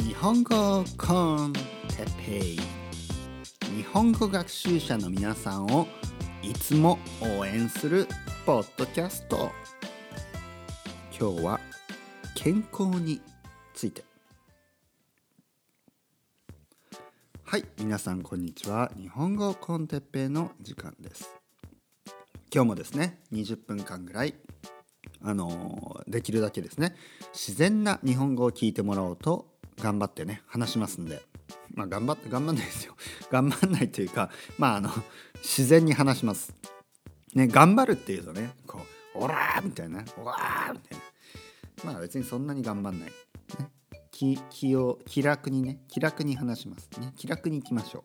日本語コンテペイ。日本語学習者の皆さんをいつも応援するポッドキャスト。今日は健康について。はい皆さんこんにちは。日本語コンテッペイの時間です。今日もですね20分間ぐらいあのできるだけですね。自然な日本語を聞いてもらおうと頑張ってね話しますんで。まあ頑張って頑張んないですよ。頑張んないというかまああの自然に話します。ね頑張るっていうとねこう「オラー!」みたいな「オラー!」みたいな。まあ別にそんなに頑張んない、ね、気気を気楽にね気楽に話します。ね。気楽にいきましょう。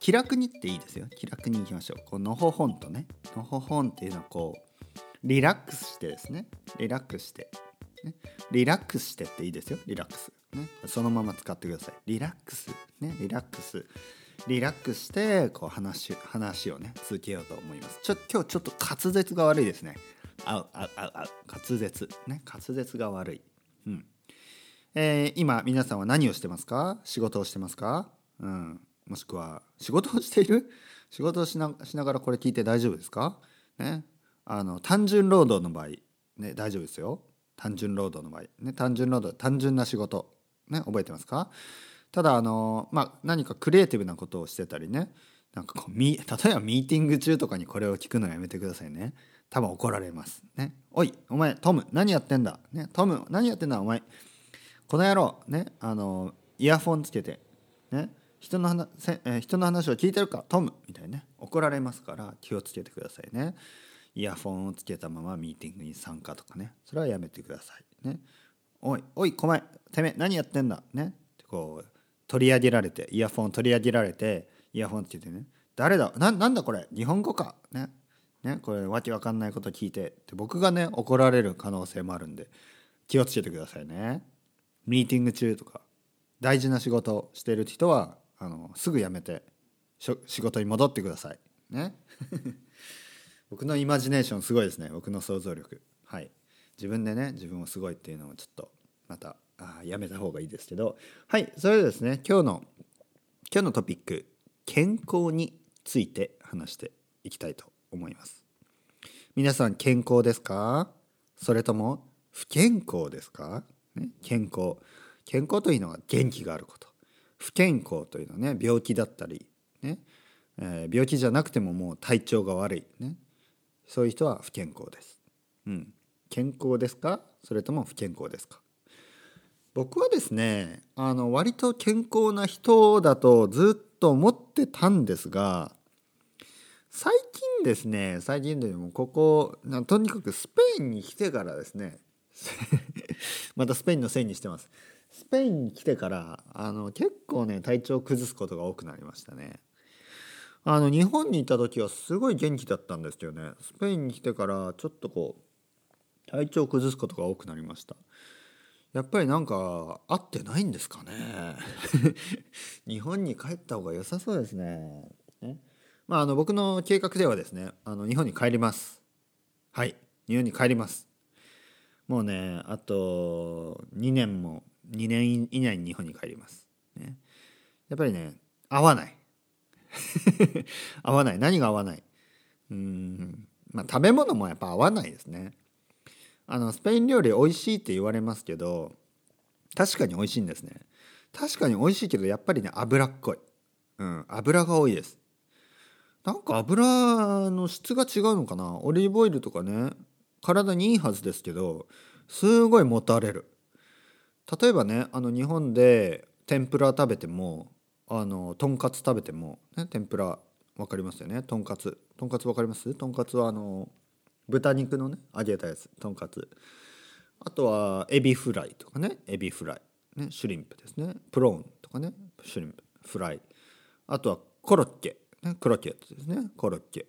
気楽にっていいですよ。気楽にいきましょう。こうのほほんとね。のほほんっていうのはこうリラックスしてですね。リラックスして、ね、リラックスしてっていいですよ。リラックス、ね、そのまま使ってください。リラックス。ね。リラックス。リラックスしてこう話話をね続けようと思います。ちょ今日ちょっと滑舌が悪いですね。あうあうあうあう。滑舌。ね。滑舌が悪い。うん。えー、今皆さんは何をしてますか？仕事をしてますか？うん。もしくは仕事をしている？仕事をしなしながらこれ聞いて大丈夫ですか？ね。あの単純労働の場合、ね、大丈夫ですよ。単純労働の場合、ね、単純労働単純な仕事、ね、覚えてますか？ただあの、まあ、何かクリエイティブなことをしてたりね。なんかこう例えばミーティング中とかにこれを聞くのやめてくださいね。多分怒られます。ね。おいお前トム何やってんだ？ねトム何やってんだ？お前この野郎。ねあのイヤフォンつけて。ね人の話え人の話を聞いてるか？トム。みたいにね怒られますから気をつけてくださいね。イヤフォンをつけたままミーティングに参加とかね。それはやめてくださいね。おいおいこまてめえ何やってんだ？ね？こう取り上げられてイヤフォン取り上げられてイヤフォンつけてね。誰だ？ななんだこれ？日本語か？ね？ね？これわけわかんないこと聞いて。って僕がね怒られる可能性もあるんで気をつけてくださいね。ミーティング中とか大事な仕事をしている人はあのすぐ辞めて仕事に戻ってください。ね？僕のイマジネーションすごいですね。僕の想像力。はい。自分でね自分をすごいっていうのをちょっとまたあやめた方がいいですけど。はい。それでですね今日の今日のトピック健康について話していきたいと思います。皆さん健康ですか？それとも不健康ですか、ね、健康。健康というのは元気があること。不健康というのはね病気だったりね、えー、病気じゃなくてももう体調が悪い。ね。そういう人は不健康です。うん、健康ですか？それとも不健康ですか？僕はですねあの割と健康な人だとずっと思ってたんですが最近ですね最近でもこことにかくスペインに来てからですね またスペインのせいにしてます。スペインに来てからあの結構ね体調を崩すことが多くなりましたねあの日本にいた時はすごい元気だったんですよね。スペインに来てからちょっとこう体調を崩すことが多くなりました。やっぱりなんか合ってないんですかね。日本に帰った方が良さそうですね。まああの僕の計画ではですねあの日本に帰ります。はい。日本に帰ります。もうねあと2年も2年以内に日本に帰ります、ね、やっぱりね合わない。合わない。何が合わない？うん。まあ食べ物もやっぱ合わないですね。あのスペイン料理美味しいって言われますけど確かに美味しいんですね。確かに美味しいけどやっぱりね脂っこい。うん油が多いです。なんか油の質が違うのかな？オリーブオイルとかね体にいいはずですけどすごいもたれる。例えばねあの日本で天ぷら食べてもあのとんかつ食べても、ね、天ぷら分かりますよね。とんかつ。とんかつ分かります？とんかつはあの豚肉のね揚げたやつ。とんかつ。あとはエビフライとかね。エビフライ、ね、 shrimp ですね。 prawn とかね。 shrimp。フライ。あとはコロッケ、ね、 croquette ですね。コロッケ。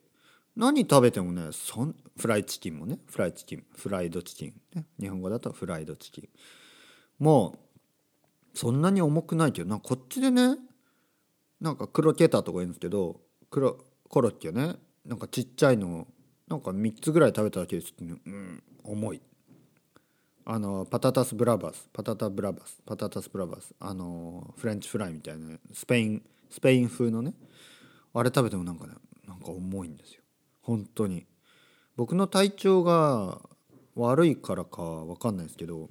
何食べてもねそんフライチキンもね。フライチキン。フライドチキン、ね、日本語だとフライドチキン。もうそんなに重くないけどなこっちでねなんか croqueta とか言うんですけどクロコロッケね。なんかちっちゃいのなんか3つぐらい食べただけでちょっと、ね、うん重い。あのパタタスブラバス。パタタブラバス。パタタスブラバス。あのフレンチフライみたいな。スペインスペイン風のね。あれ食べてもなんかねなんか重いんですよ。本当に。僕の体調が悪いからか分かんないですけど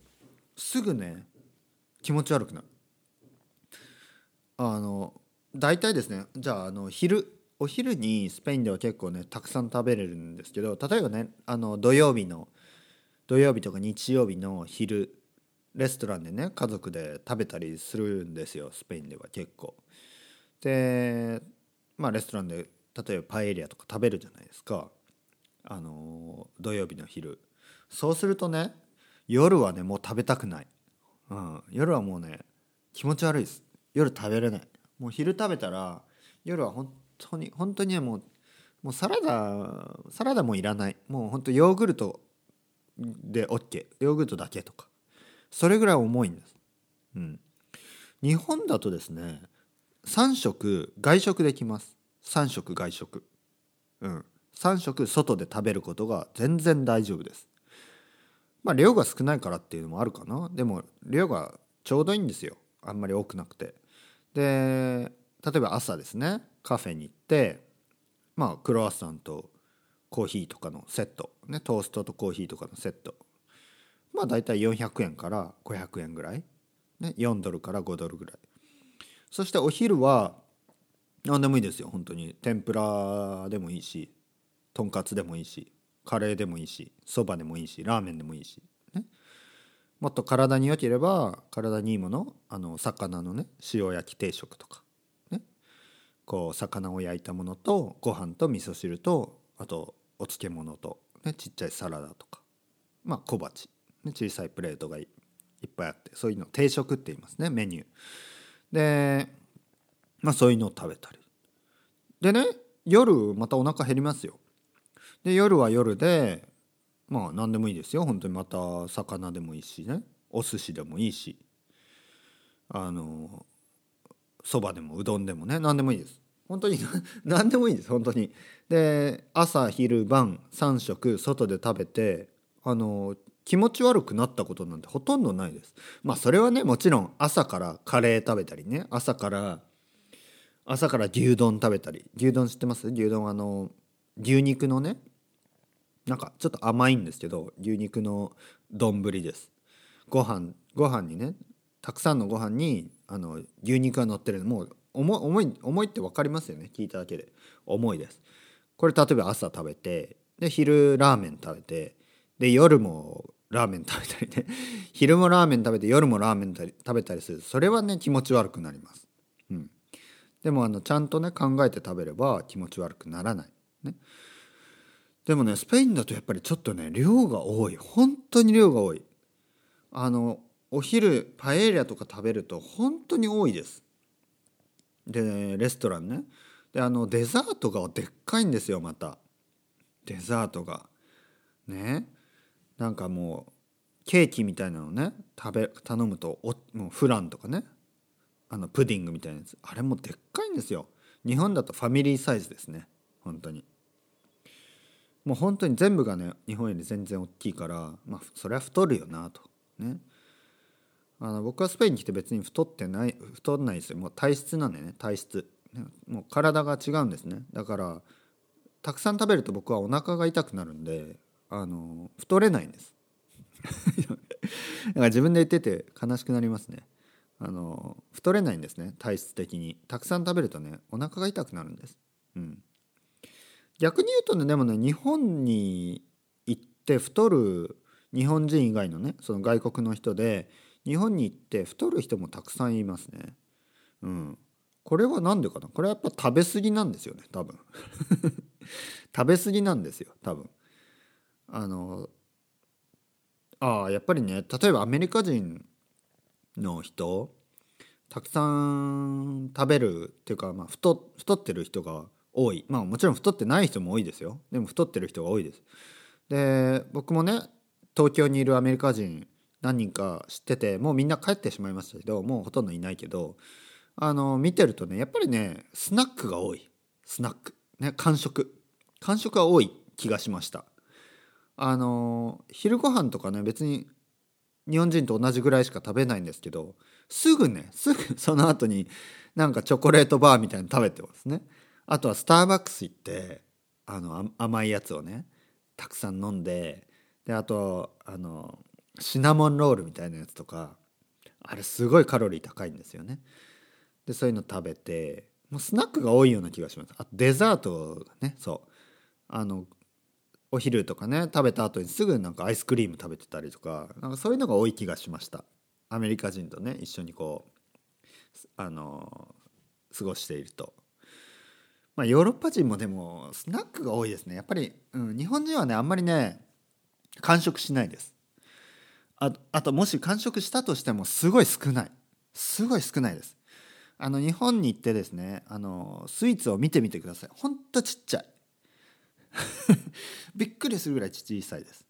すぐね気持ち悪くなる。あの大体ですねじゃああの昼お昼にスペインでは結構ねたくさん食べれるんですけど例えばねあの土曜日の土曜日とか日曜日の昼レストランでね家族で食べたりするんですよスペインでは結構。でまあレストランで例えばパエリアとか食べるじゃないですか。あの土曜日の昼。そうするとね夜はねもう食べたくない、うん、夜はもうね気持ち悪いです。夜食べれない。もう昼食べたら夜は本当に本当にもうもうサラダサラダもいらない。もう本当ヨーグルトで OK ヨーグルトだけとか。それぐらい重いんです、うん、日本だとですね3食外食できます。3食外食。うん。3食外で食べることが全然大丈夫ですまあ量が少ないからっていうのもあるかなでも量がちょうどいいんですよあんまり多くなくてで例えば朝ですねカフェに行ってまあクロワッサンとコーヒーとかのセット、ね、トーストとコーヒーとかのセット。まあ大体400円から500円ぐらい、ね、4ドルから5ドルぐらい。そしてお昼は何でもいいですよ本当に。天ぷらでもいいしとんかつでもいいしカレーでもいいしそばでもいいしラーメンでもいいし、もっと体に良ければ体にいいものあの魚のね塩焼き定食とかね。こう魚を焼いたものとご飯と味噌汁とあとお漬物と、ね、ちっちゃいサラダとか。まあ小鉢、ね、小さいプレートがいっぱいあってそういうの定食って言いますねメニュー。でまあそういうのを食べたり。でね夜またお腹減りますよ。で夜は夜でまあ何でもいいですよ。本当にまた魚でもいいしね。お寿司でもいいし。あのそばでもうどんでもね。何でもいいです。本当に 何でもいいです。本当に。で朝昼晩3食外で食べてあの気持ち悪くなったことなんてほとんどないです。まあそれはねもちろん朝からカレー食べたりね。朝から朝から牛丼食べたり。牛丼知ってます？牛丼あの牛肉のねなんかちょっと甘いんですけど牛肉の丼です。ご飯ご飯にねたくさんのご飯にあの牛肉が乗ってるのもう重い重いって分かりますよね聞いただけで。重いです。これ例えば朝食べてで昼ラーメン食べてで夜もラーメン食べたりね。昼もラーメン食べて夜もラーメン食べたりする。それはね気持ち悪くなります、うん、でもあのちゃんとね考えて食べれば気持ち悪くならない、ね、でもねスペインだとやっぱりちょっとね量が多い。本当に量が多い。あのお昼パエリアとか食べると本当に多いです。でレストランね。であのデザートがでっかいんですよまた。デザートが。ね。なんかもうケーキみたいなのね食べ頼むとおもうフランとかね。あのプディングみたいなやつ。あれもでっかいんですよ。日本だとファミリーサイズですね。本当に。もう本当に全部がね日本より全然大きいからまあそれは太るよなと。ね。あの僕はスペインに来て別に太ってない太らないですよ。もう体質なんでね体質。もう体が違うんですね。だからたくさん食べると僕はお腹が痛くなるんであの太れないんです。だから自分で言ってて悲しくなりますね。あの太れないんですね体質的に。たくさん食べるとねお腹が痛くなるんです。うん。逆に言うとねでもね日本に行って太る日本人以外のねその外国の人で日本に行って太る人もたくさんいますね。うん。これは何でかな？これはやっぱ食べ過ぎなんですよね多分 食べ過ぎなんですよ多分あのああやっぱりね例えばアメリカ人の人たくさん食べるっていうか、まあ、太太ってる人が多い。まあもちろん太ってない人も多いですよ。でも太ってる人が多いです。で僕もね東京にいるアメリカ人何人か知っててもうみんな帰ってしまいましたけどもうほとんどいないけどあの見てるとねやっぱりねスナックが多い。スナック。ね間食。間食が多い気がしました。あの昼ご飯とかね別に日本人と同じぐらいしか食べないんですけどすぐねすぐその後になんかチョコレートバーみたいに食べてますね。あとはスターバックス行ってあの甘いやつをねたくさん飲んでであとあのシナモンロールみたいなやつとかあれすごいカロリー高いんですよね。でそういうの食べてもうスナックが多いような気がします。あとデザートねそう。あのお昼とかね食べた後にすぐなんかアイスクリーム食べてたりとかなんかそういうのが多い気がしました。アメリカ人とね一緒にこうあの過ごしていると。まあ、ヨーロッパ人もでもスナックが多いですね。やっぱり、うん、日本人はねあんまりね完食しないです。ああともし完食したとしてもすごい少ない。すごい少ないです。あの日本に行ってですねあのスイーツを見てみてください。ほんとちっちゃい。びっくりするぐらい小さいです。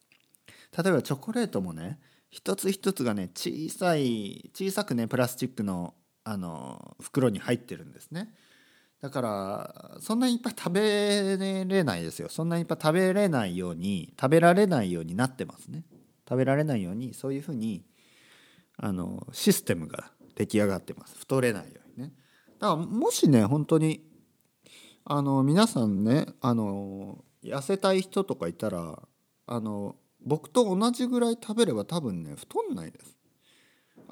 例えばチョコレートもね一つ一つがね小さい小さくねプラスチックのあの袋に入ってるんですね。だからそんなにいっぱい食べれないですよ。そんなにいっぱい食べれないように食べられないようになってますね。食べられないようにそういうふうにあのシステムが出来上がってます。太れないようにね。だからもしね本当にあの皆さんねあの痩せたい人とかいたらあの僕と同じぐらい食べれば多分ね太んないです。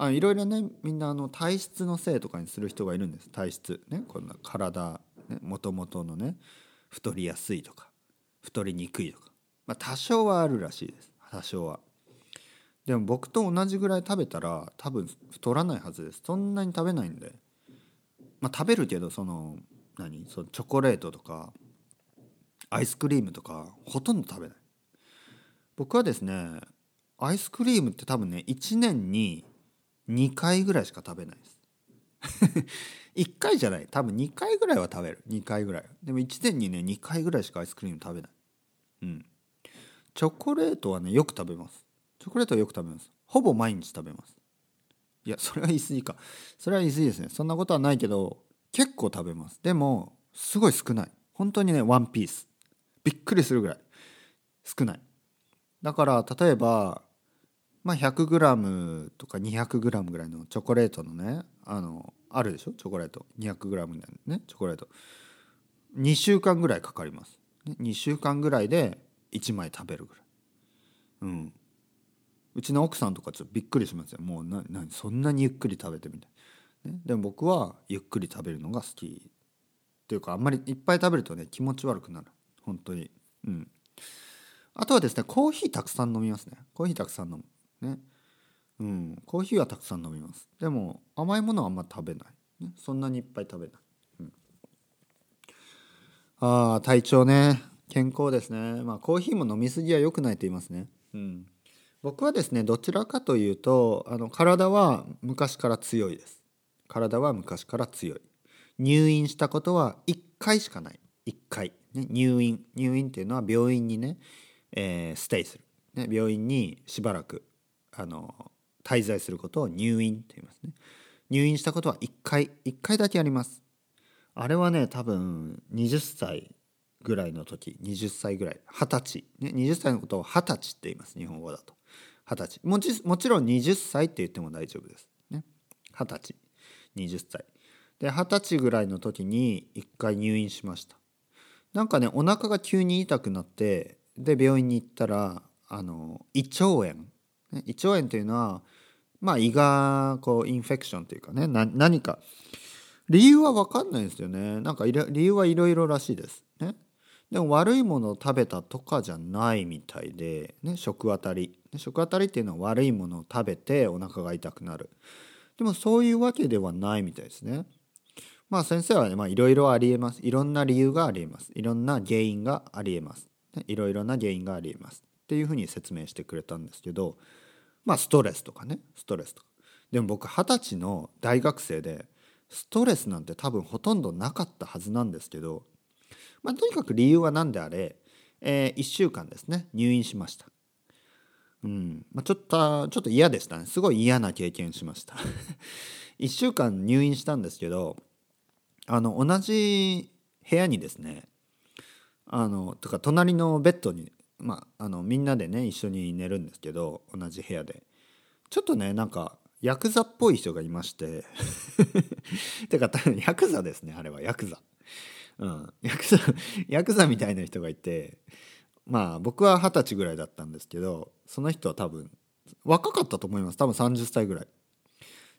あいろいろねみんなあの体質のせいとかにする人がいるんです。体質。ねこんな体もともとのね太りやすいとか太りにくいとか、まあ、多少はあるらしいです。多少は。でも僕と同じぐらい食べたら多分太らないはずです。そんなに食べないんで。まあ食べるけどその何？そのチョコレートとかアイスクリームとかほとんど食べない。僕はですねアイスクリームって多分ね1年に2回ぐらいしか食べないです。1回じゃない。多分2回ぐらいは食べる。2回ぐらい。でも1年にね2回ぐらいしかアイスクリーム食べない。うん。チョコレートはねよく食べます。チョコレートはよく食べます。ほぼ毎日食べます。いやそれは言い過ぎか。それは言い過ぎですね。そんなことはないけど結構食べます。でもすごい少ない。本当にねワンピース。びっくりするぐらい少ない。だから例えばまあ 100g とか 200g ぐらいのチョコレートのねあのあるでしょ？チョコレート。200g みたいなねチョコレート。2週間ぐらいかかります。2週間ぐらいで1枚食べるぐらい。うん。うちの奥さんとかちょっとびっくりしますよ。もうななそんなにゆっくり食べてみたい、ね、でも僕はゆっくり食べるのが好きっていうかあんまりいっぱい食べるとね気持ち悪くなる。本当に。うん。あとはですねコーヒーたくさん飲みますね。コーヒーたくさん飲む。ね。うん。コーヒーはたくさん飲みます。でも甘いものはあんま食べない、ね、そんなにいっぱい食べない、うん、ああ体調ね。健康ですね。まあコーヒーも飲みすぎは良くないと言いますね。うん。僕はですねどちらかというとあの体は昔から強いです。体は昔から強い。入院したことは1回しかない。1回、ね、入院。入院っていうのは病院にね、えー、ステイする、ね、病院にしばらくあの滞在することを入院って言いますね。入院したことは1回1回だけあります。あれはね多分20歳ぐらいの時20歳ぐらい20歳、ね、20歳のことを20歳って言います日本語だと。20歳。もちもちろん20歳って言っても大丈夫です。ね。20歳。20歳。で二十歳ぐらいの時に1回入院しました。なんかねお腹が急に痛くなってで病院に行ったらあの胃腸炎胃腸炎というのはまあ胃がこうインフェクションというかね何か理由は分かんないですよねなんか理由はいろいろらしいですねでも悪いものを食べたとかじゃないみたいで、ね、食あたり食あたりっていうのは悪いものを食べてお腹が痛くなるでもそういうわけではないみたいですねまあ先生はね、いろいろありえます。いろんな理由がありえます。いろんな原因がありえます。いろいろな原因がありえます。っていうふうに説明してくれたんですけど、まあストレスとかね、ストレスとか。でも僕二十歳の大学生で、ストレスなんて多分ほとんどなかったはずなんですけど、まあとにかく理由は何であれ、えー、1週間ですね、入院しました。うん。まあ、ちょっとちょっと嫌でしたね。すごい嫌な経験しました。1週間入院したんですけどあの同じ部屋にですねあのとか隣のベッドに、まあ、あのみんなでね一緒に寝るんですけど同じ部屋で。ちょっとねなんかヤクザっぽい人がいまして。てか ヤクザですねあれはヤクザ。うん、ヤクザ ヤクザみたいな人がいてまあ僕は二十歳ぐらいだったんですけどその人は多分若かったと思います。多分30歳ぐらい。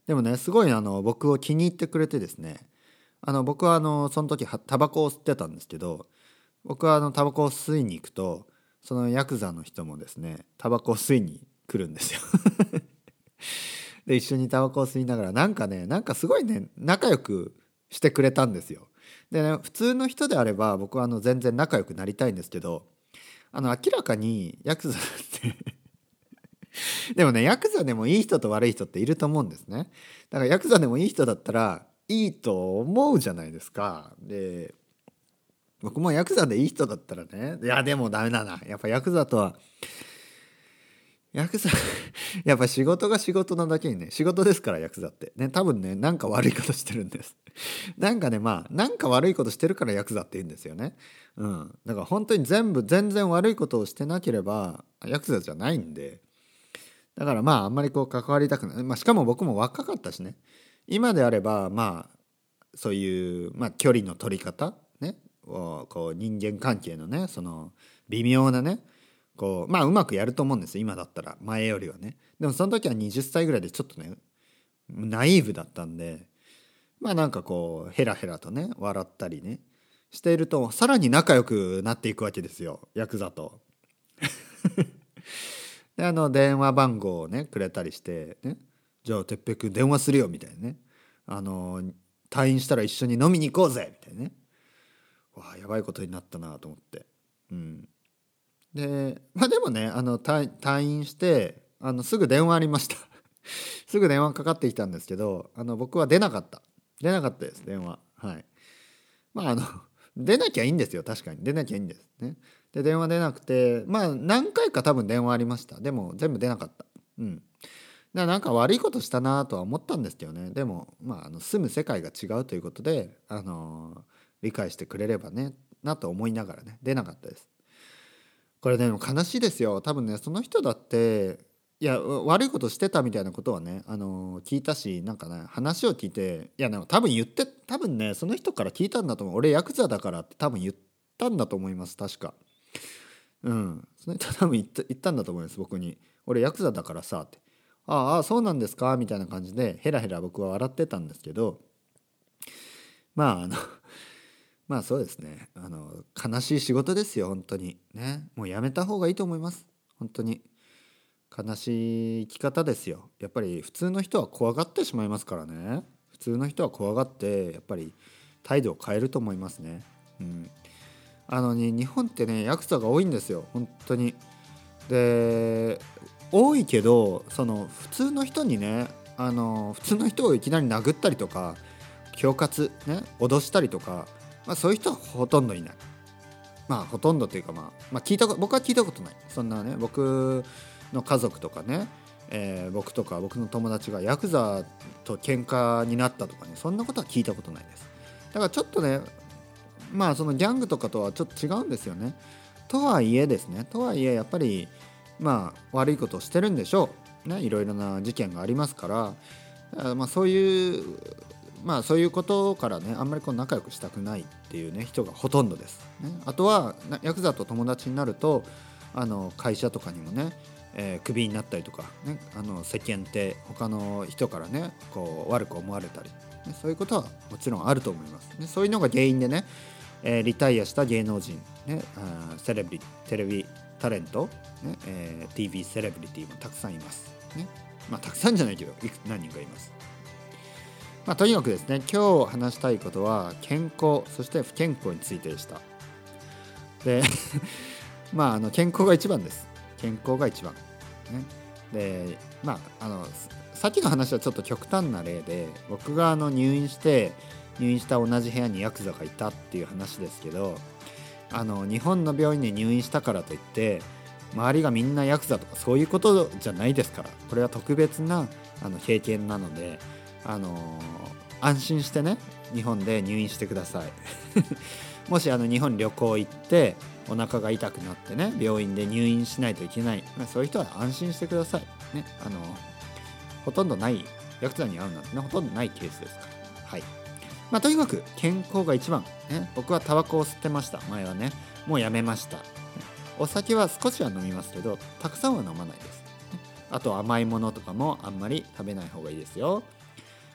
でもねすごいあの僕を気に入ってくれてですね。あの僕はあのその時タバコを吸ってたんですけど僕はあのタバコを吸いに行くとそのヤクザの人もですねタバコを吸いに来るんですよ で一緒にタバコを吸いながらなんかねなんかすごいね仲良くしてくれたんですよ。でね普通の人であれば僕はあの全然仲良くなりたいんですけどあの明らかにヤクザって でもねヤクザでもいい人と悪い人っていると思うんですね。だからヤクザでもいい人だったらいいと思うじゃないですか。で僕もヤクザでいい人だったらね。いやでもダメだな。やっぱヤクザとはヤクザ やっぱ仕事が仕事なだけにね。仕事ですからヤクザって。ね多分ねなんか悪いことしてるんです。なんかねまあなんか悪いことしてるからヤクザって言うんですよね。うん。だから本当に全部全然悪いことをしてなければヤクザじゃないんで。だからまああんまりこう関わりたくない、まあ、しかも僕も若かったしね。今であればまあそういう、まあ、距離の取り方こう人間関係のねその微妙なねこうまあうまくやると思うんですよ今だったら。前よりはね。でもその時は20歳ぐらいでちょっとねナイーブだったんでまあなんかこうヘラヘラとね笑ったりねしているとさらに仲良くなっていくわけですよヤクザと。であの電話番号をねくれたりしてねじゃあ哲平君電話するよみたいなね。あの退院したら一緒に飲みに行こうぜみたいなね。わあやばいことになったなと思って。うん。でまあでもねあの退院してあのすぐ電話ありました。すぐ電話かかってきたんですけどあの僕は出なかった。出なかったです電話。はい。まああの 出なきゃいいんですよ確かに。出なきゃいいんです。ね。で電話出なくてまあ何回か多分電話ありました。でも全部出なかった。うん。だなんか悪いことしたなとは思ったんですけどね。でもまああの住む世界が違うということであの理解してくれればねなと思いながらね出なかったです。これでも悲しいですよ。多分ねその人だっていや悪いことしてたみたいなことはねあの聞いたしなんかね話を聞いていやでも多分言って多分ねその人から聞いたんだと思う。俺ヤクザだからって多分言ったんだと思います確か。うん。その人多分言った言ったんだと思います僕に。俺ヤクザだからさって。ああそうなんですか？みたいな感じでヘラヘラ僕は笑ってたんですけど。まああのまあそうですね。あの悲しい仕事ですよ本当に。ね。もうやめた方がいいと思います。本当に。悲しい生き方ですよ。やっぱり普通の人は怖がってしまいますからね。普通の人は怖がってやっぱり態度を変えると思いますね。うん。あのね日本ってねヤクザが多いんですよ。本当に。で多いけどその普通の人にねあの普通の人をいきなり殴ったりとか恐喝ね脅したりとかまあ、そういう人はほとんどいない。まあほとんどというか、まあ、まあ聞いた僕は聞いたことない。そんなね僕の家族とかね、えー、僕とか僕の友達がヤクザと喧嘩になったとかねそんなことは聞いたことないです。だからちょっとねまあそのギャングとかとはちょっと違うんですよね。とはいえですねとはいえやっぱりまあ悪いことをしてるんでしょう。ねいろいろな事件がありますからまあそういうまあそういうことからねあんまりこう仲良くしたくないっていうね人がほとんどです。ね、あとはヤクザと友達になるとあの会社とかにもね、えー、クビになったりとか、ね、あの世間って他の人からねこう悪く思われたり、ね、そういうことはもちろんあると思います。ね、そういうのが原因でね、えー、リタイアした芸能人、ね、あセレブリテレビタレント、ねえー、TV セレブリティもたくさんいます。ねまあ、たくさんじゃないけどいく何人かいます。まあ、とにかくですね今日話したいことは健康そして不健康についてでした。で まああの健康が一番です。健康が一番、ね、でまああのさっきの話はちょっと極端な例で僕があの入院して入院した同じ部屋にヤクザがいたっていう話ですけどあの日本の病院に入院したからといって周りがみんなヤクザとかそういうことじゃないですからこれは特別なあの経験なのであの安心してね日本で入院してください。もしあの日本旅行行ってお腹が痛くなってね病院で入院しないといけない、まあ、そういう人は安心してください、ね、あのほとんどないヤクザに会うなんてねほとんどないケースですから。はい。まあとにかく健康が一番、ね、僕はタバコを吸ってました。前はねもうやめました。お酒は少しは飲みますけどたくさんは飲まないです。あと甘いものとかもあんまり食べない方がいいですよ。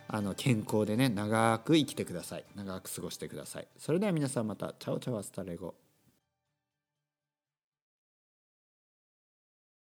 あの健康でね長く生きてください。長く過ごしてください。それでは皆さんまた。 Chao chao hasta luego。